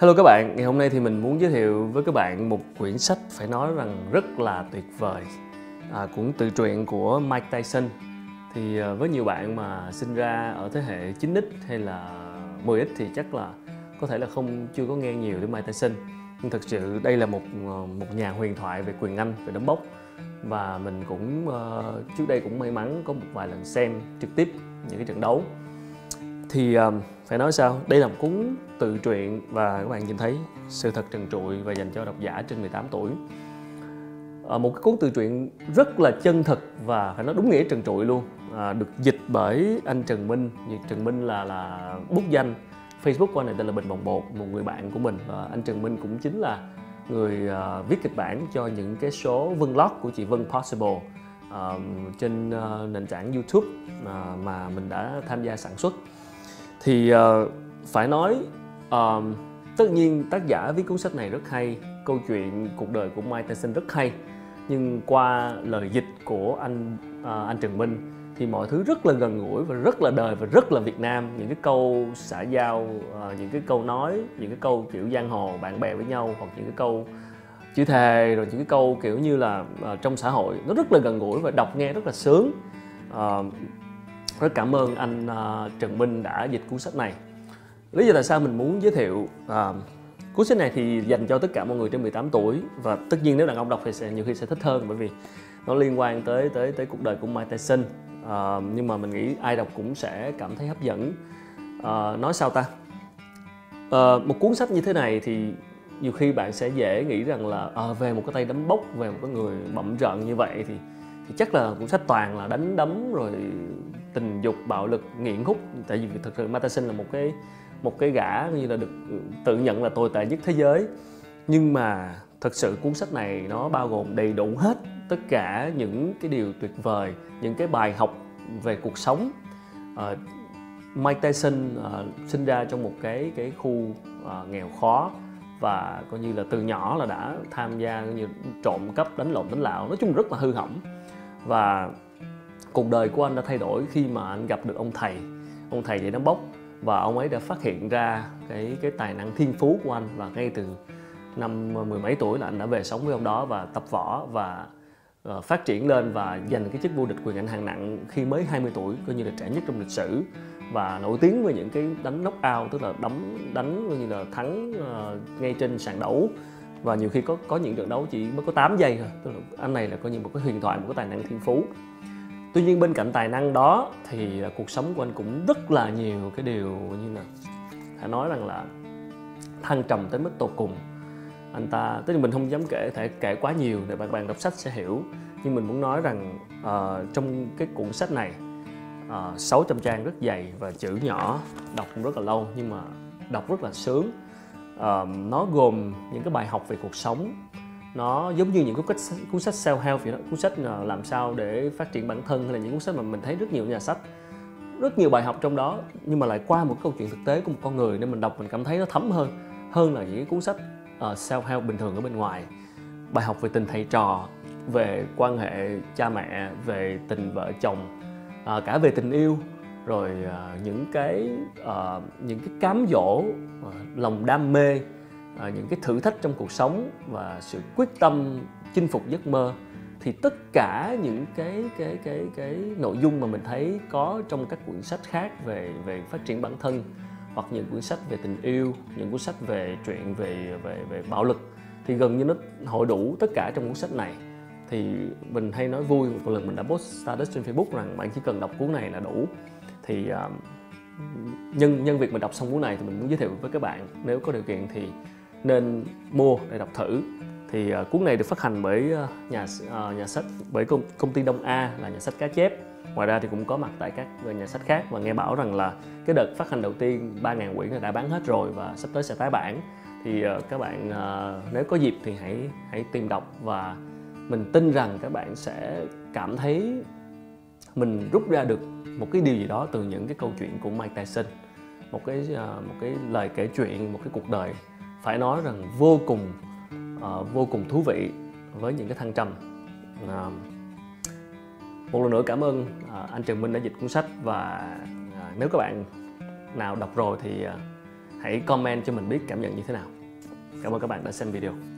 Hello các bạn, ngày hôm nay thì mình muốn giới thiệu với các bạn một quyển sách phải nói rằng rất là tuyệt vời à, cũng tự truyện của Mike Tyson. Thì à, với nhiều bạn mà sinh ra ở thế hệ 9X hay là 10X thì chắc là có thể là không chưa có nghe nhiều đến Mike Tyson. Nhưng thật sự đây là một ờ, một nhà huyền thoại về quyền Anh, về đấm bốc. Và mình cũng uh, trước đây cũng may mắn có một vài lần xem trực tiếp những cái trận đấu thì um, phải nói sao? Đây là một cuốn tự truyện và các bạn nhìn thấy sự thật trần trụi và dành cho độc giả trên 18 tuổi. À, một cái cuốn tự truyện rất là chân thực và phải nói đúng nghĩa trần trụi luôn. À, được dịch bởi anh Trần Minh. Trần Minh là là bút danh. Facebook của anh này tên là Bình Bồng Bột một người bạn của mình. Và anh Trần Minh cũng chính là người uh, viết kịch bản cho những cái số vlog của chị Vân Possible uh, trên uh, nền tảng YouTube uh, mà mình đã tham gia sản xuất thì uh, phải nói uh, tất nhiên tác giả viết cuốn sách này rất hay câu chuyện cuộc đời của Mike Tyson rất hay. Nhưng qua lời dịch của anh uh, anh Trần Minh thì mọi thứ rất là gần gũi và rất là đời và rất là Việt Nam. Những cái câu xã giao uh, những cái câu nói những cái câu kiểu giang hồ bạn bè với nhau hoặc những cái câu chữ thề rồi những cái câu kiểu như là uh, trong xã hội nó rất là gần gũi và đọc nghe rất là sướng. Uh, rất cảm ơn anh uh, Trần Minh đã dịch cuốn sách này. Lý do tại sao mình muốn giới thiệu uh, cuốn sách này thì dành cho tất cả mọi người trên 18 tuổi và tất nhiên nếu đàn ông đọc thì sẽ nhiều khi sẽ thích hơn bởi vì nó liên quan tới tới tới cuộc đời của Mike Tyson uh, à, nhưng mà mình nghĩ ai đọc cũng sẽ cảm thấy hấp dẫn. Uh, nói sao ta? Uh, một cuốn sách như thế này thì nhiều khi bạn sẽ dễ nghĩ rằng là à, về một cái tay đấm bốc về một cái người bậm rợn như vậy thì thì chắc là cuốn sách toàn là đánh đấm rồi tình dục bạo lực nghiện hút. Tại vì thực sự Matterson là một cái một cái gã như là được tự nhận là tồi tệ nhất thế giới. Nhưng mà thật sự cuốn sách này nó bao gồm đầy đủ hết tất cả những cái điều tuyệt vời những cái bài học về cuộc sống. Uh, Mike Tyson uh, sinh ra trong một cái cái khu uh, nghèo khó và coi như là từ nhỏ là đã tham gia như trộm cắp đánh lộn đánh lạo. Nói chung rất là hư hỏng. Và cuộc đời của anh đã thay đổi khi mà anh gặp được ông thầy. Ông thầy dạy nấm bốc và ông ấy đã phát hiện ra cái cái tài năng thiên phú của anh và ngay từ năm mười mấy tuổi là anh đã về sống với ông đó và tập võ và uh, phát triển lên và giành cái chức vô địch quyền ảnh hạng nặng khi mới 20 tuổi coi như là trẻ nhất trong lịch sử và nổi tiếng với những cái đánh knock out tức là đấm đánh coi như là thắng uh, ngay trên sàn đấu. Và nhiều khi có có những trận đấu chỉ mới có 8 giây thôi tức là anh này là coi như một cái huyền thoại một cái tài năng thiên phú tuy nhiên bên cạnh tài năng đó thì à, cuộc sống của anh cũng rất là nhiều cái điều như là phải nói rằng là thăng trầm tới mức tột cùng. Anh ta tức là mình không dám kể thể kể quá nhiều để bạn bạn đọc sách sẽ hiểu. Nhưng mình muốn nói rằng uh, trong cái cuốn sách này ờ, uh, 600 trang rất dày và chữ nhỏ đọc cũng rất là lâu nhưng mà đọc rất là sướng. Uh, nó gồm những cái bài học về cuộc sống nó giống như những cuốn sách cuốn sách self help vậy đó. Cuốn sách ờ, làm sao để phát triển bản thân hay là những cuốn sách mà mình thấy rất nhiều nhà sách rất nhiều bài học trong đó nhưng mà lại qua một câu chuyện thực tế của một con người nên mình đọc mình cảm thấy nó thấm hơn hơn là những cuốn sách ờ, uh, self help bình thường ở bên ngoài. Bài học về tình thầy trò về quan hệ cha mẹ về tình vợ chồng uh, cả về tình yêu rồi uh, những cái uh, những cái cám dỗ uh, lòng đam mê à, những cái thử thách trong cuộc sống và sự quyết tâm chinh phục giấc mơ thì tất cả những cái cái cái cái nội dung mà mình thấy có trong các quyển sách khác về về phát triển bản thân hoặc những cuốn sách về tình yêu những cuốn sách về chuyện về về về bạo lực thì gần như nó hội đủ tất cả trong cuốn sách này. Thì mình hay nói vui một lần mình đã post status trên Facebook rằng bạn chỉ cần đọc cuốn này là đủ. Thì uh, nhân nhân việc mình đọc xong cuốn này thì mình muốn giới thiệu với các bạn nếu có điều kiện thì nên mua để đọc thử. Thì uh, cuốn này được phát hành bởi uh, nhà uh, nhà sách bởi công, công ty Đông A là nhà sách cá chép. Ngoài ra thì cũng có mặt tại các nhà sách khác và nghe bảo rằng là cái đợt phát hành đầu tiên 3.000 quyển đã bán hết rồi và sắp tới sẽ tái bản. Thì uh, các bạn uh, nếu có dịp thì hãy hãy tìm đọc và mình tin rằng các bạn sẽ cảm thấy mình rút ra được một cái điều gì đó từ những cái câu chuyện của Mike Tyson một cái uh, một cái lời kể chuyện một cái cuộc đời phải nói rằng vô cùng uh, vô cùng thú vị với những cái thăng trầm. Uh, một lần nữa cảm ơn uh, anh Trần Minh đã dịch cuốn sách và uh, nếu các bạn nào đọc rồi thì uh, hãy comment cho mình biết cảm nhận như thế nào. Cảm ơn các bạn đã xem video.